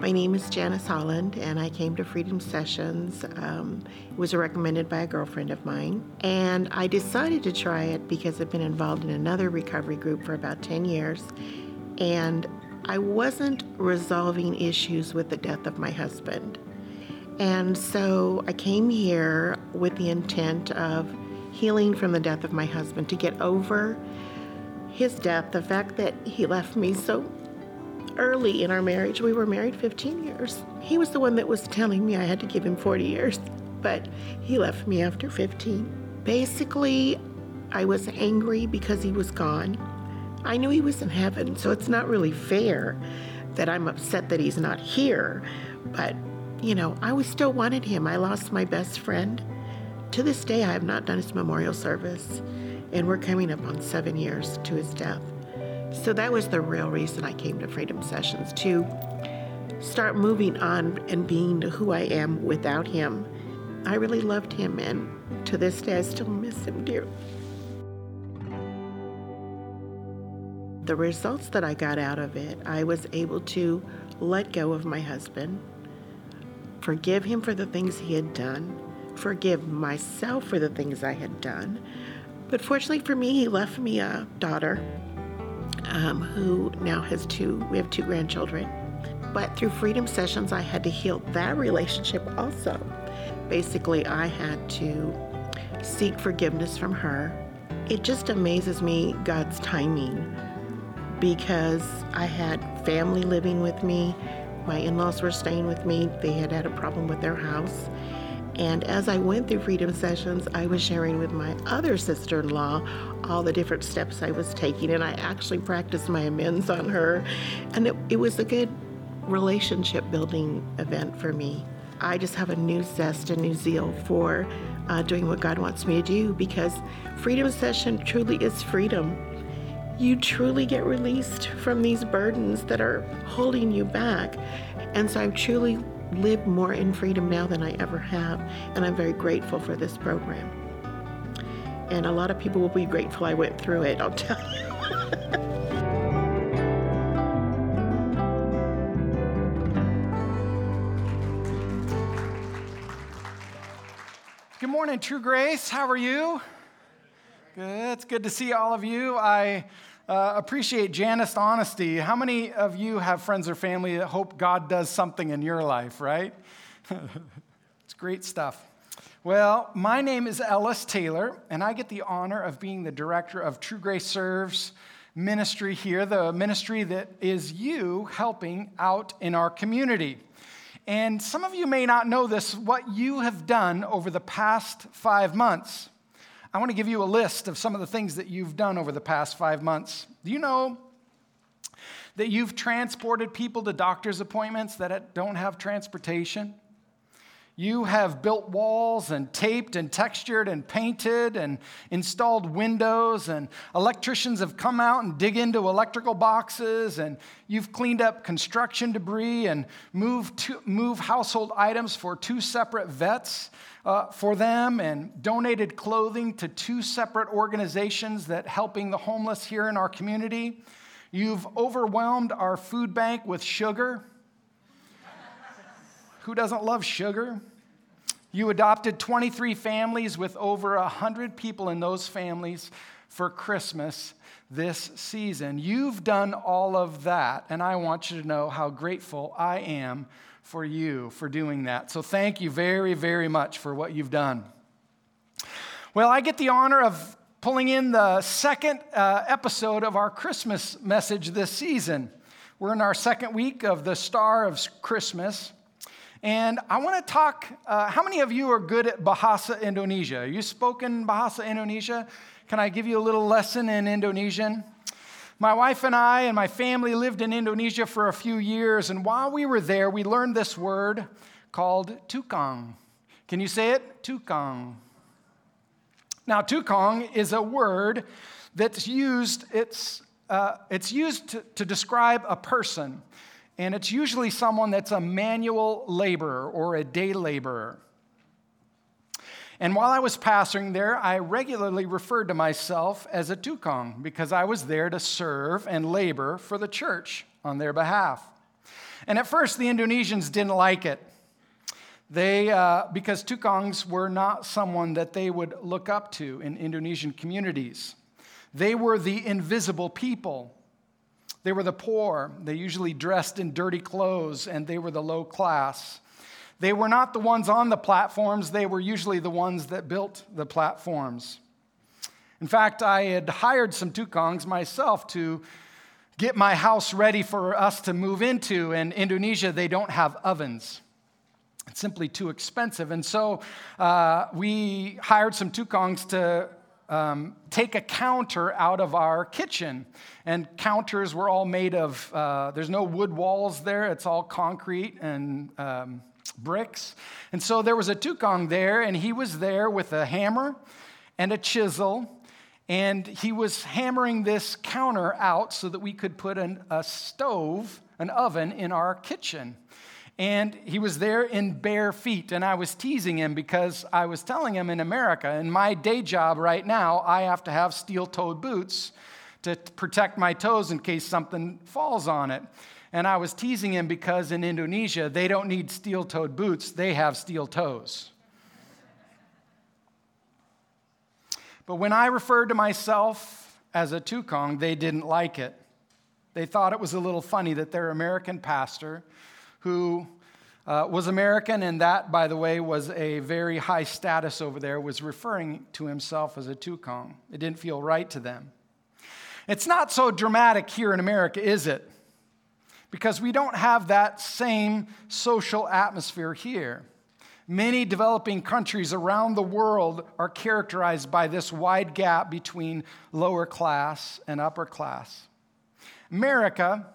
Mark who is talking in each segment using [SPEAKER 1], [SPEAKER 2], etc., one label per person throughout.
[SPEAKER 1] My name is Janice Holland, and I came to Freedom Sessions. Um, it was recommended by a girlfriend of mine, and I decided to try it because I've been involved in another recovery group for about 10 years, and I wasn't resolving issues with the death of my husband. And so I came here with the intent of healing from the death of my husband to get over his death, the fact that he left me so early in our marriage. We were married 15 years. He was the one that was telling me I had to give him 40 years, but he left me after 15. Basically, I was angry because he was gone. I knew he was in heaven, so it's not really fair that I'm upset that he's not here. But, you know, I was still wanted him. I lost my best friend. To this day, I have not done his memorial service, and we're coming up on seven years to his death. So that was the real reason I came to Freedom Sessions to start moving on and being who I am without him. I really loved him, and to this day, I still miss him dearly. The results that I got out of it, I was able to let go of my husband, forgive him for the things he had done, forgive myself for the things I had done. But fortunately for me, he left me a daughter um, who now has two, we have two grandchildren. But through Freedom Sessions, I had to heal that relationship also. Basically, I had to seek forgiveness from her. It just amazes me God's timing because I had family living with me. My in laws were staying with me. They had had a problem with their house. And as I went through Freedom Sessions, I was sharing with my other sister in law all the different steps I was taking. And I actually practiced my amends on her. And it, it was a good relationship building event for me. I just have a new zest, a new zeal for uh, doing what God wants me to do because Freedom Session truly is freedom. You truly get released from these burdens that are holding you back. And so I'm truly live more in freedom now than I ever have, and I'm very grateful for this program. And a lot of people will be grateful I went through it, I'll tell you.
[SPEAKER 2] Good morning, True Grace. How are you? Good. It's good to see all of you. I uh, appreciate Janice's honesty. How many of you have friends or family that hope God does something in your life, right? it's great stuff. Well, my name is Ellis Taylor, and I get the honor of being the director of True Grace Serves ministry here, the ministry that is you helping out in our community. And some of you may not know this, what you have done over the past five months. I want to give you a list of some of the things that you've done over the past five months. Do you know that you've transported people to doctor's appointments that don't have transportation? You have built walls and taped and textured and painted and installed windows, and electricians have come out and dig into electrical boxes, and you've cleaned up construction debris and moved, to, move household items for two separate vets uh, for them, and donated clothing to two separate organizations that helping the homeless here in our community. You've overwhelmed our food bank with sugar. Who doesn't love sugar? You adopted 23 families with over 100 people in those families for Christmas this season. You've done all of that, and I want you to know how grateful I am for you for doing that. So thank you very, very much for what you've done. Well, I get the honor of pulling in the second uh, episode of our Christmas message this season. We're in our second week of the Star of Christmas. And I want to talk. Uh, how many of you are good at Bahasa Indonesia? You spoken Bahasa Indonesia? Can I give you a little lesson in Indonesian? My wife and I and my family lived in Indonesia for a few years, and while we were there, we learned this word called tukang. Can you say it? Tukang. Now, tukang is a word that's used, it's, uh, it's used to, to describe a person and it's usually someone that's a manual laborer or a day laborer. And while I was pastoring there, I regularly referred to myself as a tukang because I was there to serve and labor for the church on their behalf. And at first, the Indonesians didn't like it. They, uh, because Tukangs were not someone that they would look up to in Indonesian communities. They were the invisible people. They were the poor. They usually dressed in dirty clothes, and they were the low class. They were not the ones on the platforms, they were usually the ones that built the platforms. In fact, I had hired some Tukangs myself to get my house ready for us to move into. In Indonesia, they don't have ovens. It's simply too expensive. And so uh, we hired some Tukangs to um, take a counter out of our kitchen. And counters were all made of, uh, there's no wood walls there, it's all concrete and um, bricks. And so there was a Tukang there, and he was there with a hammer and a chisel. And he was hammering this counter out so that we could put an, a stove, an oven in our kitchen and he was there in bare feet. And I was teasing him because I was telling him in America, in my day job right now, I have to have steel toed boots to protect my toes in case something falls on it. And I was teasing him because in Indonesia, they don't need steel toed boots, they have steel toes. But when I referred to myself as a Tukang, they didn't like it. They thought it was a little funny that their American pastor who uh, was American, and that, by the way, was a very high status over there, was referring to himself as a Tukang. It didn't feel right to them. It's not so dramatic here in America, is it? Because we don't have that same social atmosphere here. Many developing countries around the world are characterized by this wide gap between lower class and upper class. America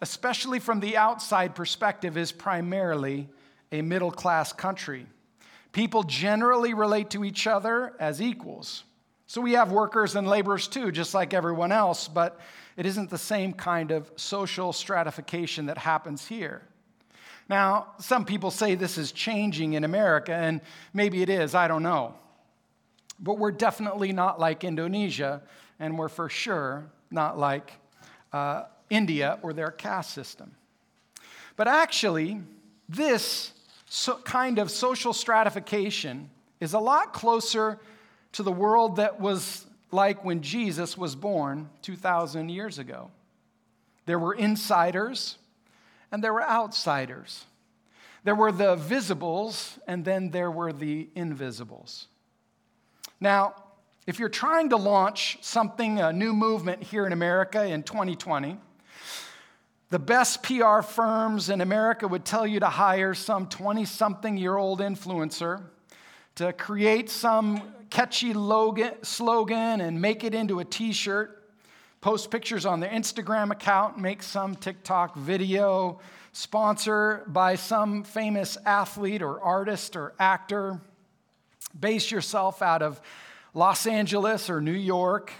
[SPEAKER 2] especially from the outside perspective, is primarily a middle class country. People generally relate to each other as equals. So we have workers and laborers too, just like everyone else, but it isn't the same kind of social stratification that happens here. Now, some people say this is changing in America, and maybe it is, I don't know. But we're definitely not like Indonesia, and we're for sure not like uh, India or their caste system. But actually, this so kind of social stratification is a lot closer to the world that was like when Jesus was born 2,000 years ago. There were insiders and there were outsiders. There were the visibles and then there were the invisibles. Now, if you're trying to launch something, a new movement here in America in 2020, the best PR firms in America would tell you to hire some 20 something year old influencer to create some catchy slogan and make it into a t shirt, post pictures on their Instagram account, make some TikTok video, sponsor by some famous athlete or artist or actor, base yourself out of Los Angeles or New York.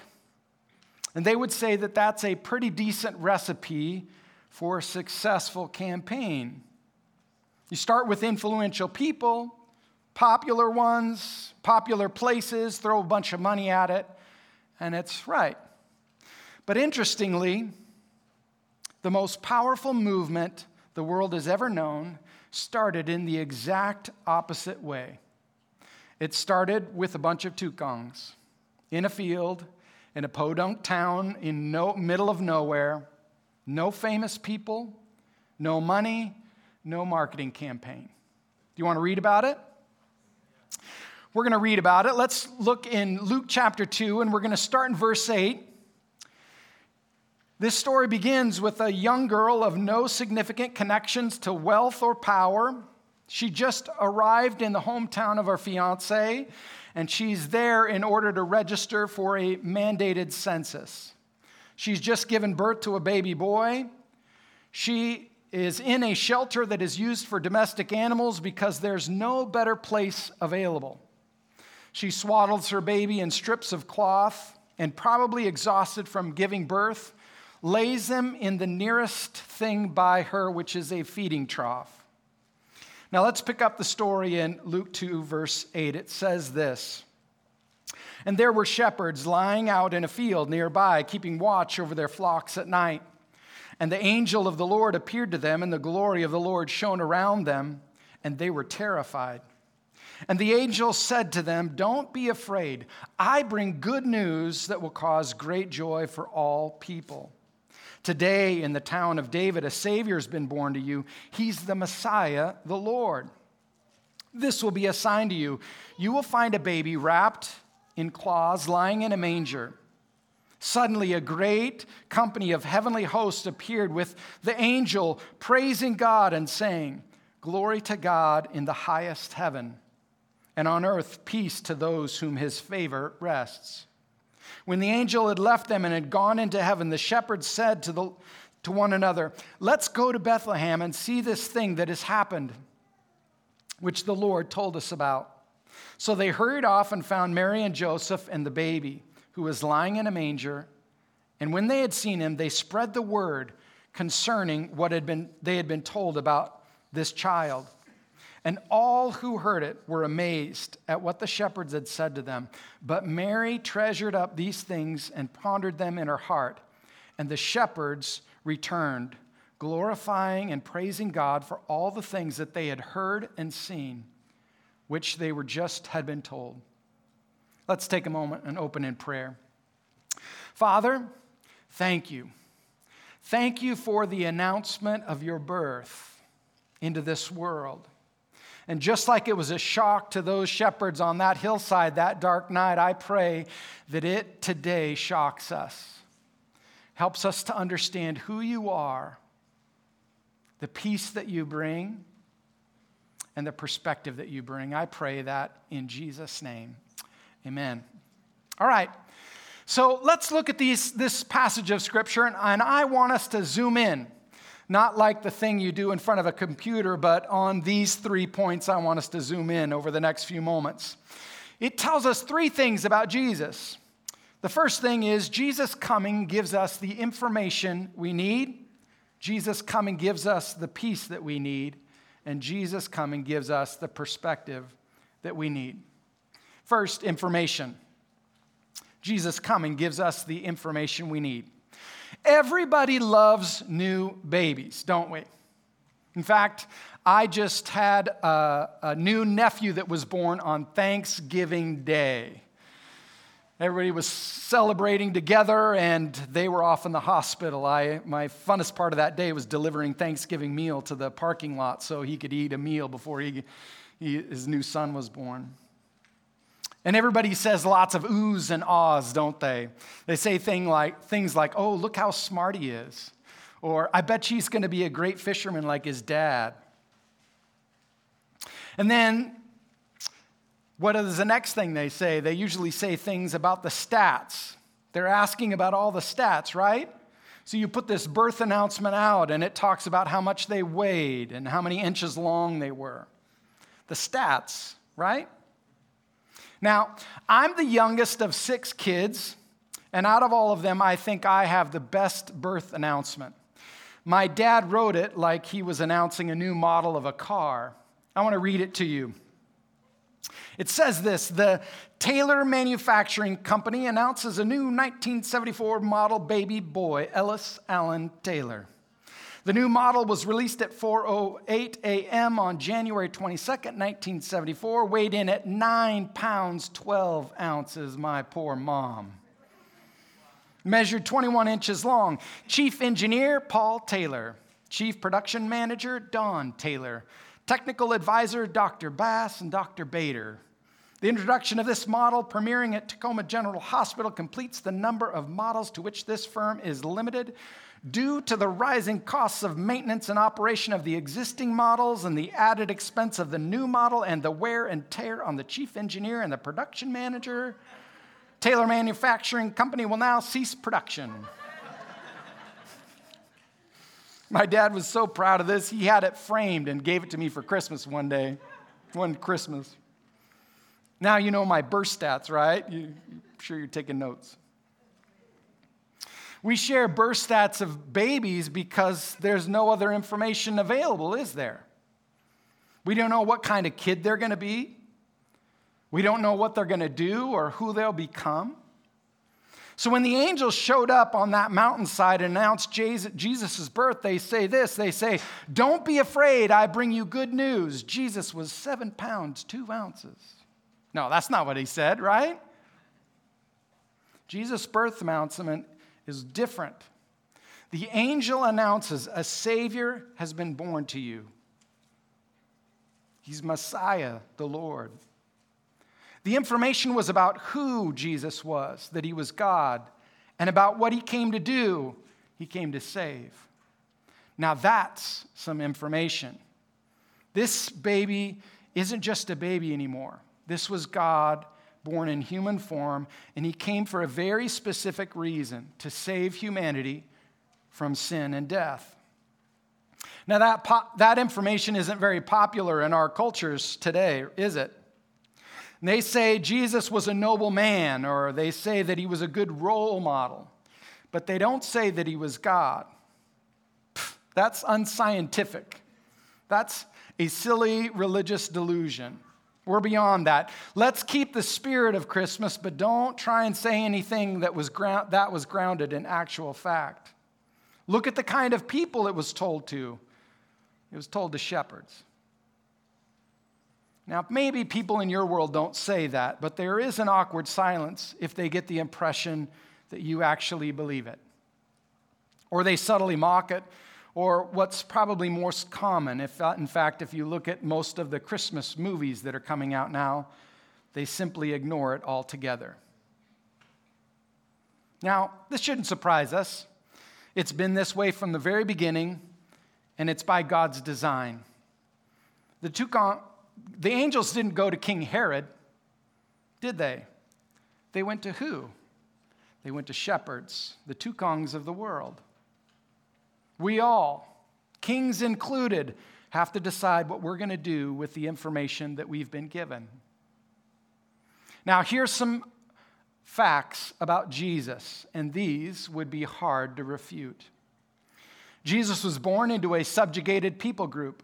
[SPEAKER 2] And they would say that that's a pretty decent recipe for a successful campaign. You start with influential people, popular ones, popular places, throw a bunch of money at it, and it's right. But interestingly, the most powerful movement the world has ever known started in the exact opposite way. It started with a bunch of Tukangs in a field in a podunk town in no middle of nowhere no famous people, no money, no marketing campaign. Do you want to read about it? We're going to read about it. Let's look in Luke chapter 2, and we're going to start in verse 8. This story begins with a young girl of no significant connections to wealth or power. She just arrived in the hometown of her fiance, and she's there in order to register for a mandated census. She's just given birth to a baby boy. She is in a shelter that is used for domestic animals because there's no better place available. She swaddles her baby in strips of cloth and, probably exhausted from giving birth, lays them in the nearest thing by her, which is a feeding trough. Now let's pick up the story in Luke 2, verse 8. It says this. And there were shepherds lying out in a field nearby, keeping watch over their flocks at night. And the angel of the Lord appeared to them, and the glory of the Lord shone around them, and they were terrified. And the angel said to them, Don't be afraid. I bring good news that will cause great joy for all people. Today, in the town of David, a Savior has been born to you. He's the Messiah, the Lord. This will be a sign to you. You will find a baby wrapped in cloths, lying in a manger. Suddenly, a great company of heavenly hosts appeared with the angel praising God and saying, Glory to God in the highest heaven, and on earth peace to those whom his favor rests. When the angel had left them and had gone into heaven, the shepherds said to, the, to one another, Let's go to Bethlehem and see this thing that has happened, which the Lord told us about. So they hurried off and found Mary and Joseph and the baby who was lying in a manger. And when they had seen him, they spread the word concerning what had been, they had been told about this child. And all who heard it were amazed at what the shepherds had said to them. But Mary treasured up these things and pondered them in her heart. And the shepherds returned, glorifying and praising God for all the things that they had heard and seen, which they were just had been told. Let's take a moment and open in prayer. Father, thank you. Thank you for the announcement of your birth into this world. And just like it was a shock to those shepherds on that hillside that dark night, I pray that it today shocks us, helps us to understand who you are, the peace that you bring, and the perspective that you bring. I pray that in Jesus' name. Amen. All right. So let's look at these, this passage of Scripture, and, and I want us to zoom in. Not like the thing you do in front of a computer, but on these three points, I want us to zoom in over the next few moments. It tells us three things about Jesus. The first thing is Jesus coming gives us the information we need. Jesus coming gives us the peace that we need. And Jesus coming gives us the perspective that we need. First, information. Jesus coming gives us the information we need. Everybody loves new babies, don't we? In fact, I just had a, a, new nephew that was born on Thanksgiving Day. Everybody was celebrating together and they were off in the hospital. I, my funnest part of that day was delivering Thanksgiving meal to the parking lot so he could eat a meal before he, he, his new son was born. And everybody says lots of oohs and ahs, don't they? They say thing like, things like, oh, look how smart he is. Or, I bet he's going to be a great fisherman like his dad. And then, what is the next thing they say? They usually say things about the stats. They're asking about all the stats, right? So you put this birth announcement out, and it talks about how much they weighed and how many inches long they were. The stats, right? Now, I'm the youngest of six kids, and out of all of them, I think I have the best birth announcement. My dad wrote it like he was announcing a new model of a car. I want to read it to you. It says this The Taylor Manufacturing Company announces a new 1974 model baby boy, Ellis Allen Taylor. The new model was released at 4:08 a.m. on January 22, 1974, weighed in at 9 pounds 12 ounces, my poor mom. Measured 21 inches long. Chief engineer Paul Taylor. Chief production manager Don Taylor. Technical advisor Dr. Bass and Dr. Bader. The introduction of this model, premiering at Tacoma General Hospital, completes the number of models to which this firm is limited Due to the rising costs of maintenance and operation of the existing models and the added expense of the new model and the wear and tear on the chief engineer and the production manager, Taylor Manufacturing Company will now cease production. My dad was so proud of this, he had it framed and gave it to me for Christmas one day, one Christmas. Now you know my birth stats, right? You, I'm sure you're taking notes. We share birth stats of babies because there's no other information available, is there? We don't know what kind of kid they're going to be. We don't know what they're going to do or who they'll become. So when the angels showed up on that mountainside and announced Jesus' birth, they say this they say, Don't be afraid, I bring you good news. Jesus was seven pounds, two ounces. No, that's not what he said, right? Jesus' birth announcement is different. The angel announces a Savior has been born to you. He's Messiah, the Lord. The information was about who Jesus was, that he was God, and about what he came to do. He came to save. Now that's some information. This baby isn't just a baby anymore. This was God born in human form, and he came for a very specific reason to save humanity from sin and death. Now, that, po- that information isn't very popular in our cultures today, is it? They say Jesus was a noble man, or they say that he was a good role model, but they don't say that he was God. Pfft, that's unscientific. That's a silly religious delusion. We're beyond that. Let's keep the spirit of Christmas, but don't try and say anything that was, that was grounded in actual fact. Look at the kind of people it was told to. It was told to shepherds. Now, maybe people in your world don't say that, but there is an awkward silence if they get the impression that you actually believe it. Or they subtly mock it, or what's probably most common, if uh, in fact, if you look at most of the Christmas movies that are coming out now, they simply ignore it altogether. Now, this shouldn't surprise us. It's been this way from the very beginning, and it's by God's design. The two, con- the angels didn't go to King Herod, did they? They went to who? They went to shepherds, the Tukangs of the world. We all, kings included, have to decide what we're going to do with the information that we've been given. Now, here's some facts about Jesus, and these would be hard to refute. Jesus was born into a subjugated people group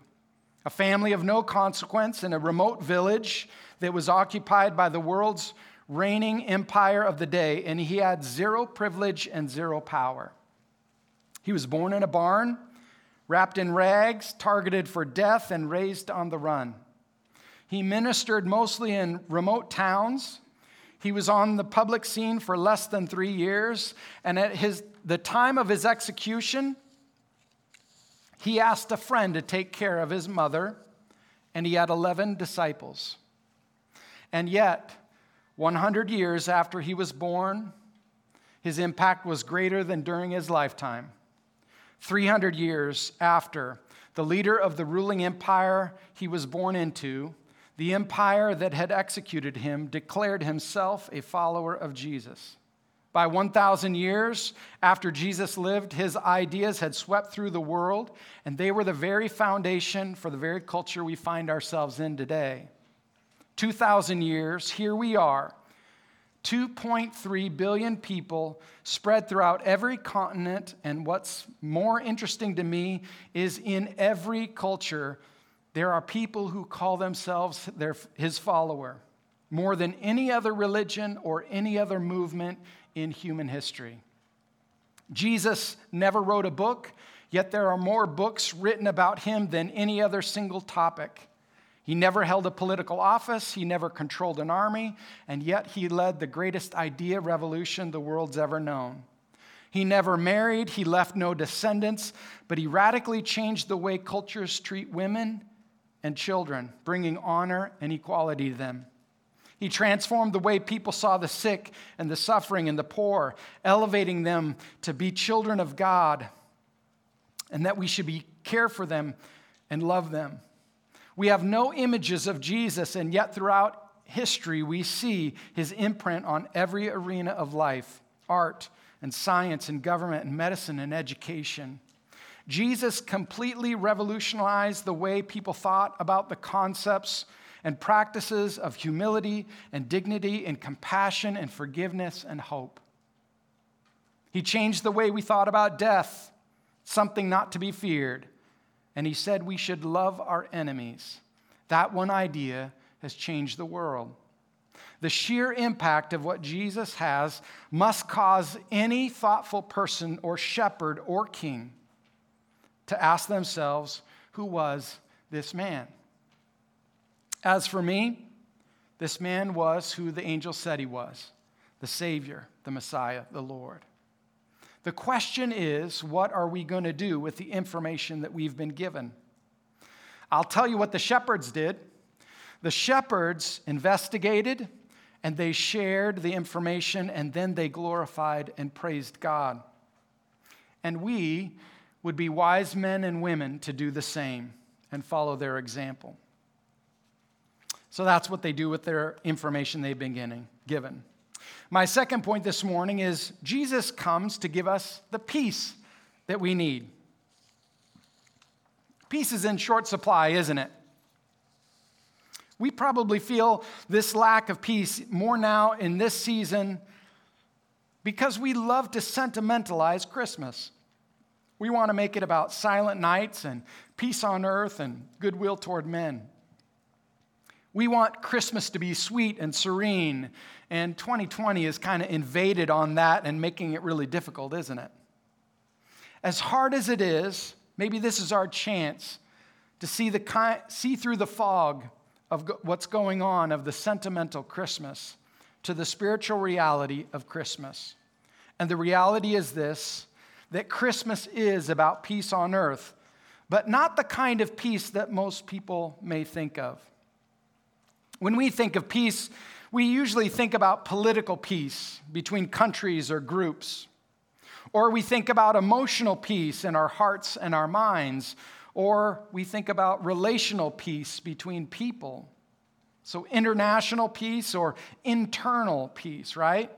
[SPEAKER 2] a family of no consequence in a remote village that was occupied by the world's reigning empire of the day, and he had zero privilege and zero power. He was born in a barn, wrapped in rags, targeted for death, and raised on the run. He ministered mostly in remote towns. He was on the public scene for less than three years, and at his, the time of his execution, he asked a friend to take care of his mother, and he had 11 disciples. And yet, 100 years after he was born, his impact was greater than during his lifetime. 300 years after, the leader of the ruling empire he was born into, the empire that had executed him, declared himself a follower of Jesus. By 1,000 years after Jesus lived, his ideas had swept through the world, and they were the very foundation for the very culture we find ourselves in today. 2,000 years, here we are, 2.3 billion people spread throughout every continent, and what's more interesting to me is in every culture, there are people who call themselves their, his follower more than any other religion or any other movement in human history. Jesus never wrote a book, yet there are more books written about him than any other single topic. He never held a political office, he never controlled an army, and yet he led the greatest idea revolution the world's ever known. He never married, he left no descendants, but he radically changed the way cultures treat women and children, bringing honor and equality to them. He transformed the way people saw the sick and the suffering and the poor, elevating them to be children of God, and that we should be care for them and love them. We have no images of Jesus, and yet throughout history, we see his imprint on every arena of life art and science and government and medicine and education. Jesus completely revolutionized the way people thought about the concepts and practices of humility and dignity and compassion and forgiveness and hope. He changed the way we thought about death, something not to be feared. And he said we should love our enemies. That one idea has changed the world. the sheer impact of what Jesus has must cause any thoughtful person or shepherd or king to ask themselves, who was this man? As for me, this man was who the angel said he was the Savior, the Messiah, the Lord. The question is, what are we going to do with the information that we've been given? I'll tell you what the shepherds did. The shepherds investigated and they shared the information and then they glorified and praised God. And we would be wise men and women to do the same and follow their example. So that's what they do with their information they've been given. My second point this morning is Jesus comes to give us the peace that we need. Peace is in short supply, isn't it? We probably feel this lack of peace more now in this season because we love to sentimentalize Christmas. We want to make it about silent nights and peace on earth and goodwill toward men. We want Christmas to be sweet and serene, and 2020 is kind of invaded on that and making it really difficult, isn't it? As hard as it is, maybe this is our chance to see, the, see through the fog of what's going on of the sentimental Christmas to the spiritual reality of Christmas. And the reality is this that Christmas is about peace on earth, but not the kind of peace that most people may think of. When we think of peace, we usually think about political peace between countries or groups. Or we think about emotional peace in our hearts and our minds, or we think about relational peace between people. So, international peace or internal peace, right?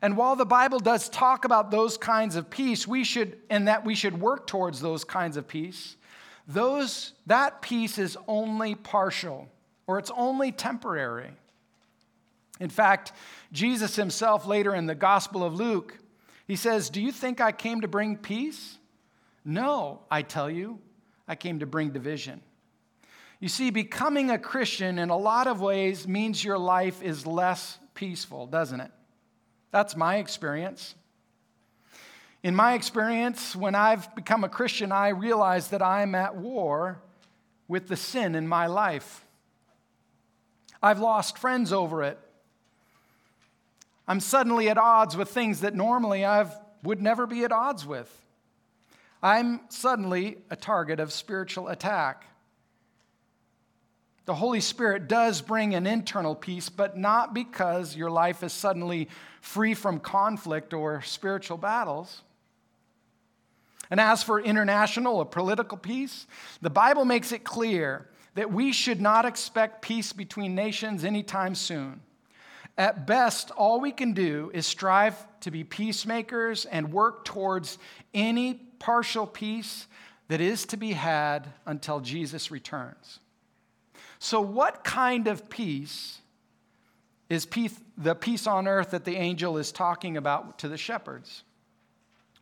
[SPEAKER 2] And while the Bible does talk about those kinds of peace, we should, and that we should work towards those kinds of peace, those, that peace is only partial or it's only temporary. In fact, Jesus himself, later in the Gospel of Luke, he says, Do you think I came to bring peace? No, I tell you, I came to bring division. You see, becoming a Christian in a lot of ways means your life is less peaceful, doesn't it? That's my experience. In my experience, when I've become a Christian, I realize that I'm at war with the sin in my life. I've lost friends over it. I'm suddenly at odds with things that normally I would never be at odds with. I'm suddenly a target of spiritual attack. The Holy Spirit does bring an internal peace, but not because your life is suddenly free from conflict or spiritual battles. And as for international or political peace, the Bible makes it clear that we should not expect peace between nations anytime soon. At best, all we can do is strive to be peacemakers and work towards any partial peace that is to be had until Jesus returns. So, what kind of peace is peace, the peace on earth that the angel is talking about to the shepherds?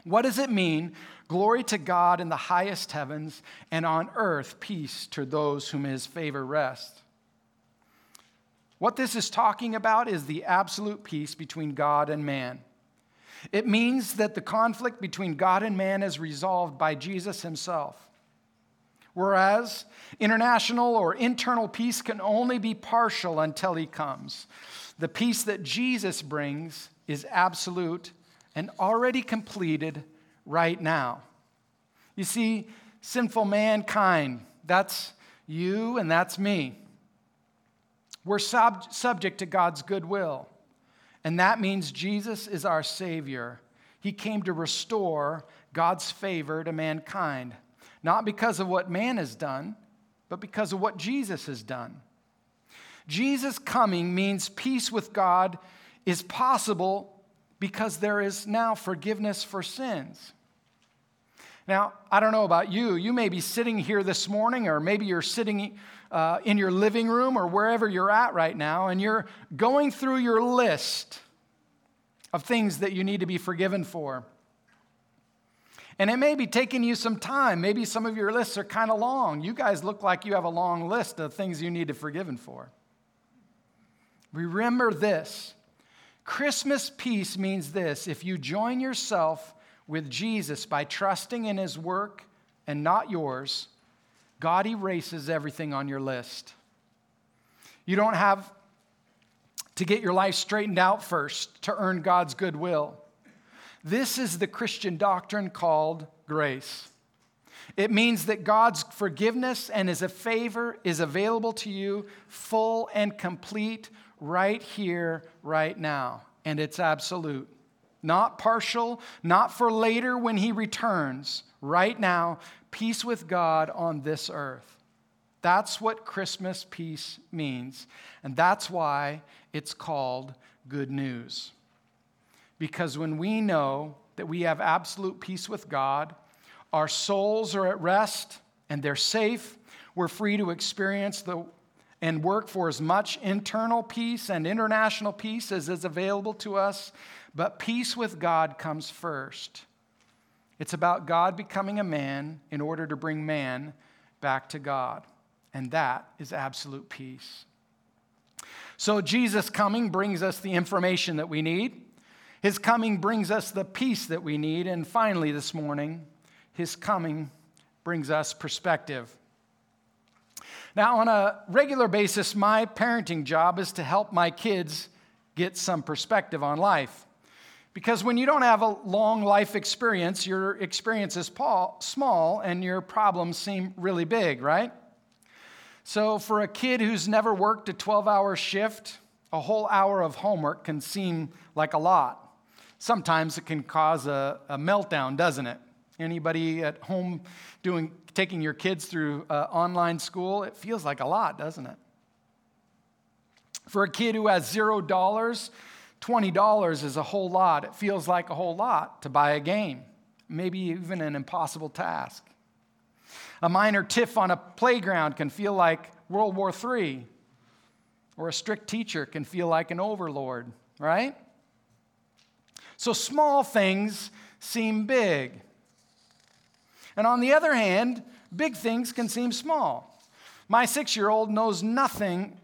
[SPEAKER 2] What does it mean? Glory to God in the highest heavens, and on earth peace to those whom his favor rests. What this is talking about is the absolute peace between God and man. It means that the conflict between God and man is resolved by Jesus himself. Whereas international or internal peace can only be partial until he comes. The peace that Jesus brings is absolute and already completed right now. You see, sinful mankind, that's you and that's me. We're sub- subject to God's goodwill. And that means Jesus is our Savior. He came to restore God's favor to mankind, not because of what man has done, but because of what Jesus has done. Jesus coming means peace with God is possible because there is now forgiveness for sins. Now, I don't know about you. You may be sitting here this morning, or maybe you're sitting uh, in your living room or wherever you're at right now, and you're going through your list of things that you need to be forgiven for. And it may be taking you some time. Maybe some of your lists are kind of long. You guys look like you have a long list of things you need to be forgiven for. Remember this Christmas peace means this if you join yourself with Jesus by trusting in his work and not yours, God erases everything on your list. You don't have to get your life straightened out first to earn God's goodwill. This is the Christian doctrine called grace. It means that God's forgiveness and his favor is available to you full and complete right here, right now. And it's absolute. Not partial, not for later when he returns. Right now, peace with God on this earth. That's what Christmas peace means. And that's why it's called good news. Because when we know that we have absolute peace with God, our souls are at rest and they're safe, we're free to experience the and work for as much internal peace and international peace as is available to us, but peace with God comes first. It's about God becoming a man in order to bring man back to God, and that is absolute peace. So, Jesus' coming brings us the information that we need. His coming brings us the peace that we need. And finally, this morning, His coming brings us perspective. Now, on a regular basis, my parenting job is to help my kids get some perspective on life. Because when you don't have a long life experience, your experience is small and your problems seem really big, right? So, for a kid who's never worked a 12 hour shift, a whole hour of homework can seem like a lot. Sometimes it can cause a, a meltdown, doesn't it? Anybody at home doing, taking your kids through uh, online school? It feels like a lot, doesn't it? For a kid who has zero dollars, $20 is a whole lot. It feels like a whole lot to buy a game, maybe even an impossible task. A minor tiff on a playground can feel like World War III, or a strict teacher can feel like an overlord, right? So small things seem big. And on the other hand, big things can seem small. My six year old knows nothing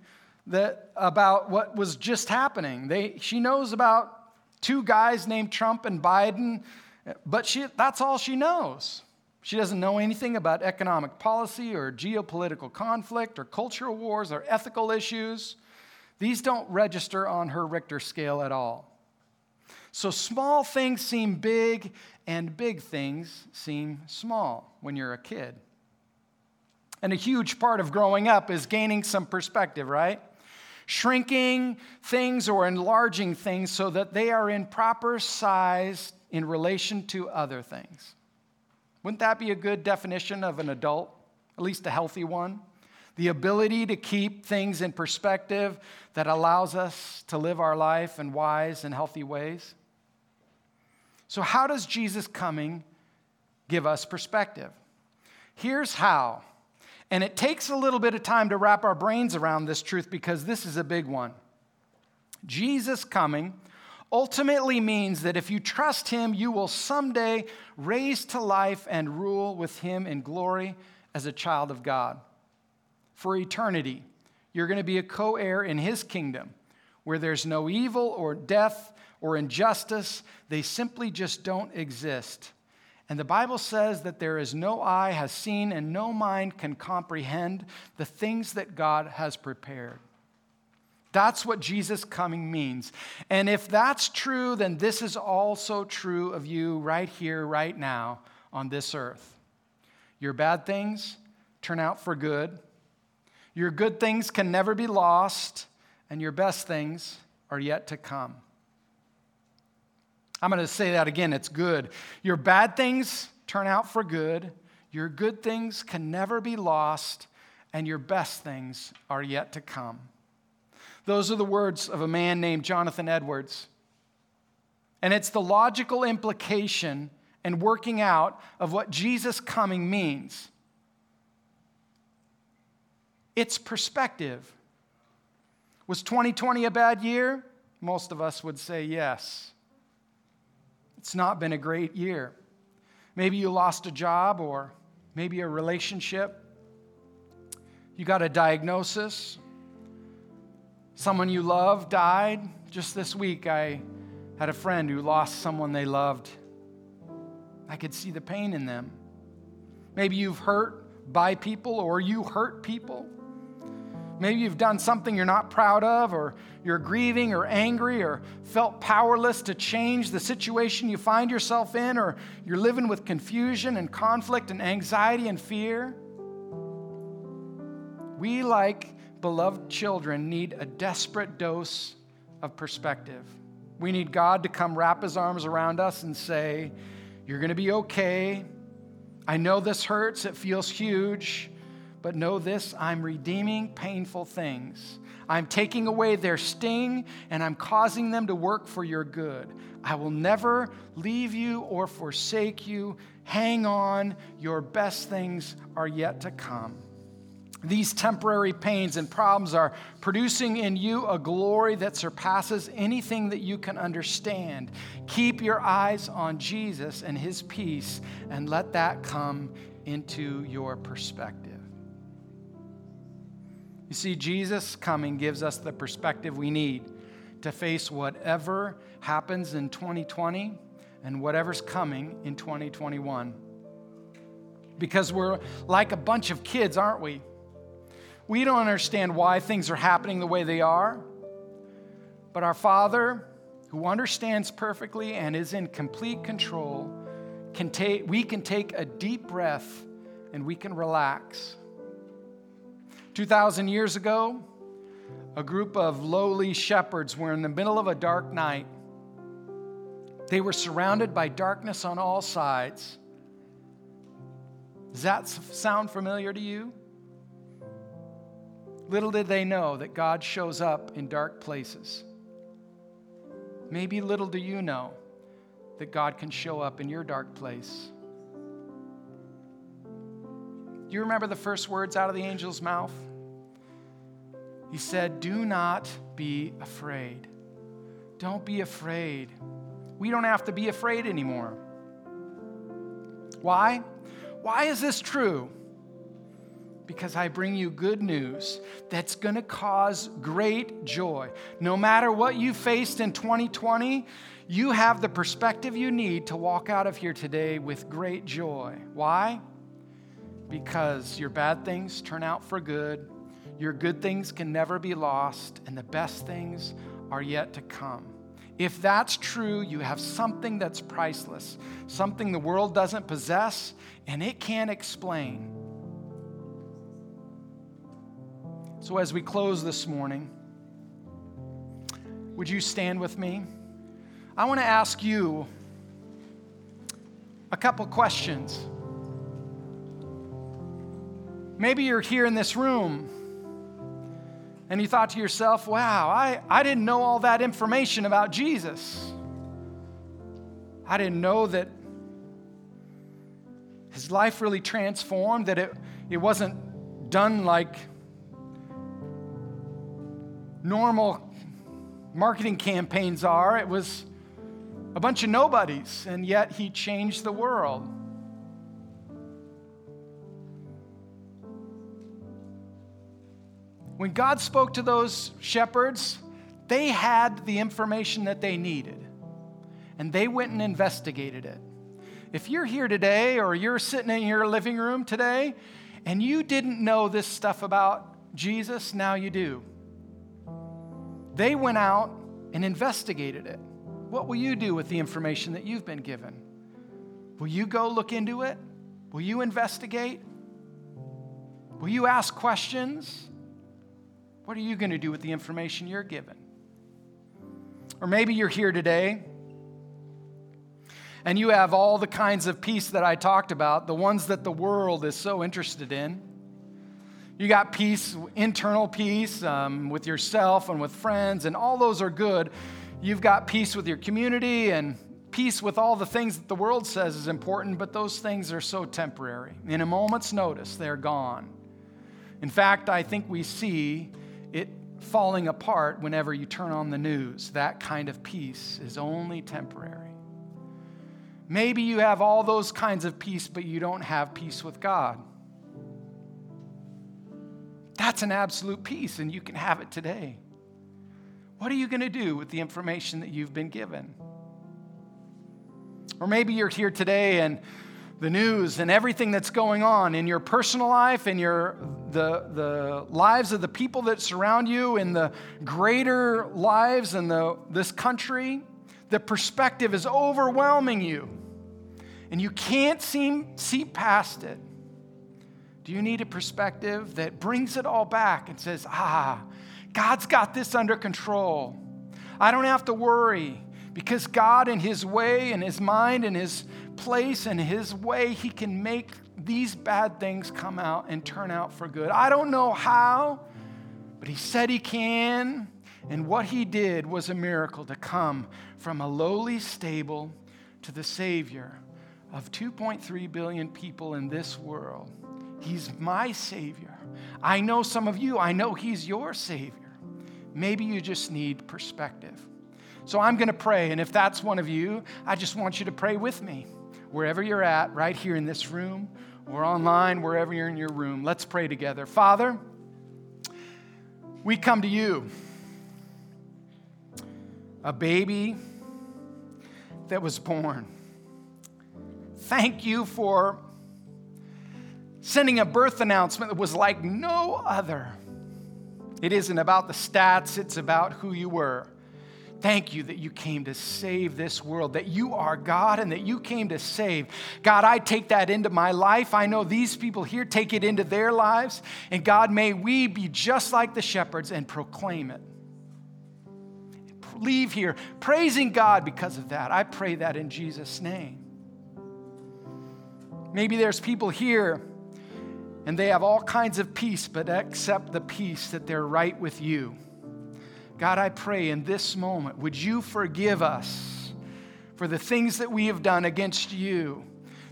[SPEAKER 2] that, about what was just happening. They, she knows about two guys named Trump and Biden, but she, that's all she knows. She doesn't know anything about economic policy or geopolitical conflict or cultural wars or ethical issues. These don't register on her Richter scale at all. So small things seem big, and big things seem small when you're a kid. And a huge part of growing up is gaining some perspective, right? Shrinking things or enlarging things so that they are in proper size in relation to other things. Wouldn't that be a good definition of an adult? At least a healthy one? The ability to keep things in perspective that allows us to live our life in wise and healthy ways. So, how does Jesus coming give us perspective? Here's how. And it takes a little bit of time to wrap our brains around this truth because this is a big one. Jesus coming ultimately means that if you trust him, you will someday raise to life and rule with him in glory as a child of God. For eternity, you're going to be a co heir in his kingdom where there's no evil or death or injustice. They simply just don't exist. And the Bible says that there is no eye has seen and no mind can comprehend the things that God has prepared. That's what Jesus coming means. And if that's true, then this is also true of you right here, right now, on this earth. Your bad things turn out for good. Your good things can never be lost, and your best things are yet to come. I'm going to say that again. It's good. Your bad things turn out for good. Your good things can never be lost, and your best things are yet to come. Those are the words of a man named Jonathan Edwards. And it's the logical implication and working out of what Jesus coming means. It's perspective. Was 2020 a bad year? Most of us would say yes. It's not been a great year. Maybe you lost a job or maybe a relationship. You got a diagnosis. Someone you love died. Just this week, I had a friend who lost someone they loved. I could see the pain in them. Maybe you've hurt by people or you hurt people. Maybe you've done something you're not proud of, or you're grieving or angry, or felt powerless to change the situation you find yourself in, or you're living with confusion and conflict and anxiety and fear. We, like beloved children, need a desperate dose of perspective. We need God to come wrap his arms around us and say, You're going to be okay. I know this hurts, it feels huge. But know this I'm redeeming painful things. I'm taking away their sting and I'm causing them to work for your good. I will never leave you or forsake you. Hang on, your best things are yet to come. These temporary pains and problems are producing in you a glory that surpasses anything that you can understand. Keep your eyes on Jesus and his peace and let that come into your perspective. You see, Jesus coming gives us the perspective we need to face whatever happens in 2020 and whatever's coming in 2021. Because we're like a bunch of kids, aren't we? We don't understand why things are happening the way they are. But our Father, who understands perfectly and is in complete control, can take, we can take a deep breath and we can relax 2,000 years ago, a group of lowly shepherds were in the middle of a dark night. They were surrounded by darkness on all sides. Does that sound familiar to you? Little did they know that God shows up in dark places. Maybe little do you know that God can show up in your dark place. Do you remember the first words out of the angel's mouth? He said, Do not be afraid. Don't be afraid. We don't have to be afraid anymore. Why? Why is this true? Because I bring you good news that's going to cause great joy. No matter what you faced in 2020, you have the perspective you need to walk out of here today with great joy. Why? Because your bad things turn out for good your good things can never be lost, and the best things are yet to come. If that's true, you have something that's priceless, something the world doesn't possess, and it can't explain. So, as we close this morning, would you stand with me? I want to ask you a couple questions. Maybe you're here in this room and you thought to yourself, wow, I, I didn't know all that information about Jesus. I didn't know that his life really transformed, that it, it wasn't done like normal marketing campaigns are. It was a bunch of nobodies, and yet he changed the world. When God spoke to those shepherds, they had the information that they needed, and they went and investigated it. If you're here today or you're sitting in your living room today and you didn't know this stuff about Jesus, now you do. They went out and investigated it. What will you do with the information that you've been given? Will you go look into it? Will you investigate? Will you ask questions? What are you going to do with the information you're given? Or maybe you're here today and you have all the kinds of peace that I talked about, the ones that the world is so interested in. You got peace, internal peace um, with yourself and with friends, and all those are good. You've got peace with your community and peace with all the things that the world says is important, but those things are so temporary. In a moment's notice, they're gone. In fact, I think we see it falling apart whenever you turn on the news. That kind of peace is only temporary. Maybe you have all those kinds of peace, but you don't have peace with God. That's an absolute peace, and you can have it today. What are you going to do with the information that you've been given? Or maybe you're here today and the news and everything that's going on in your personal life and your the, the lives of the people that surround you in the greater lives in the, this country the perspective is overwhelming you. And you can't seem see past it. Do you need a perspective that brings it all back and says ah god's got this under control. I don't have to worry because god in his way and his mind and his place and His way, He can make these bad things come out and turn out for good. I don't know how, but He said He can. And what He did was a miracle to come from a lowly stable to the Savior of 2.3 billion people in this world. He's my Savior. I know some of you, I know He's your Savior. Maybe you just need perspective. So I'm going to pray, and if that's one of you, I just want you to pray with me wherever you're at, right here in this room or online, wherever you're in your room, let's pray together. Father, we come to you, a baby that was born. Thank you for sending a birth announcement that was like no other. It isn't about the stats, it's about who you were. Thank you that you came to save this world, that you are God and that you came to save. God, I take that into my life. I know these people here take it into their lives. And God, may we be just like the shepherds and proclaim it. Leave here praising God because of that. I pray that in Jesus' name. Maybe there's people here and they have all kinds of peace, but accept the peace that they're right with you. God, I pray in this moment, would you forgive us for the things that we have done against you?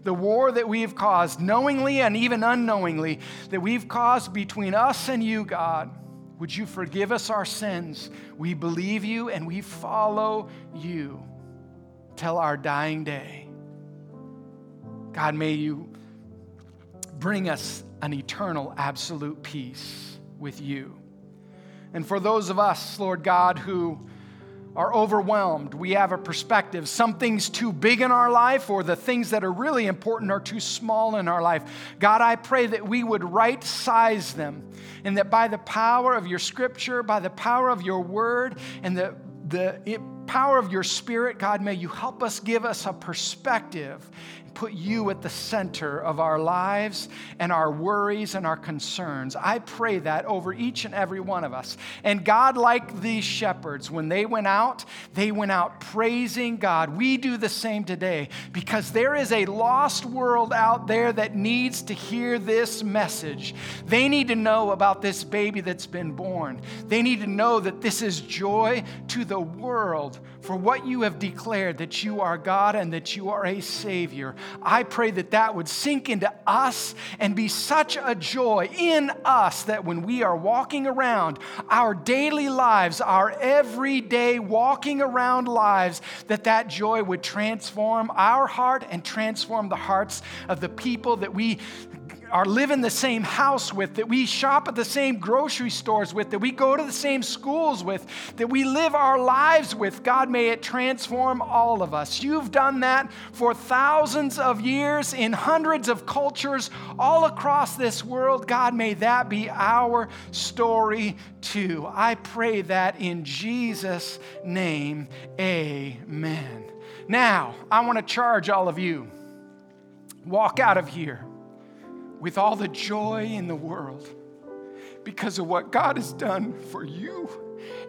[SPEAKER 2] The war that we have caused, knowingly and even unknowingly, that we've caused between us and you, God. Would you forgive us our sins? We believe you and we follow you till our dying day. God, may you bring us an eternal, absolute peace with you. And for those of us, Lord God, who are overwhelmed, we have a perspective. Something's too big in our life, or the things that are really important are too small in our life. God, I pray that we would right size them, and that by the power of your scripture, by the power of your word, and the, the power of your spirit, God, may you help us give us a perspective put you at the center of our lives and our worries and our concerns. I pray that over each and every one of us. And God, like these shepherds, when they went out, they went out praising God. We do the same today because there is a lost world out there that needs to hear this message. They need to know about this baby that's been born. They need to know that this is joy to the for what you have declared that you are God and that you are a Savior. I pray that that would sink into us and be such a joy in us that when we are walking around our daily lives, our everyday walking around lives, that that joy would transform our heart and transform the hearts of the people that we are live in the same house with, that we shop at the same grocery stores with, that we go to the same schools with, that we live our lives with. God, may it transform all of us. You've done that for thousands of years in hundreds of cultures all across this world. God, may that be our story too. I pray that in Jesus' name, amen. Now, I want to charge all of you. Walk out of here with all the joy in the world because of what God has done for you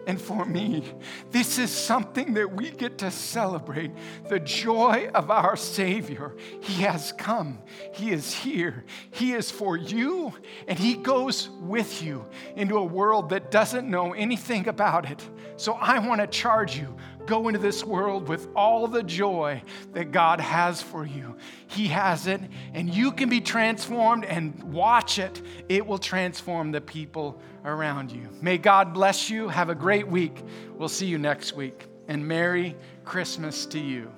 [SPEAKER 2] and for me. This is something that we get to celebrate the joy of our Savior. He has come, He is here, He is for you, and He goes with you into a world that doesn't know anything about it. So I want to charge you go into this world with all the joy that God has for you. He has it, and you can be transformed and watch it. It will transform the people around you. May God bless you. Have a great week. We'll see you next week. And Merry Christmas to you.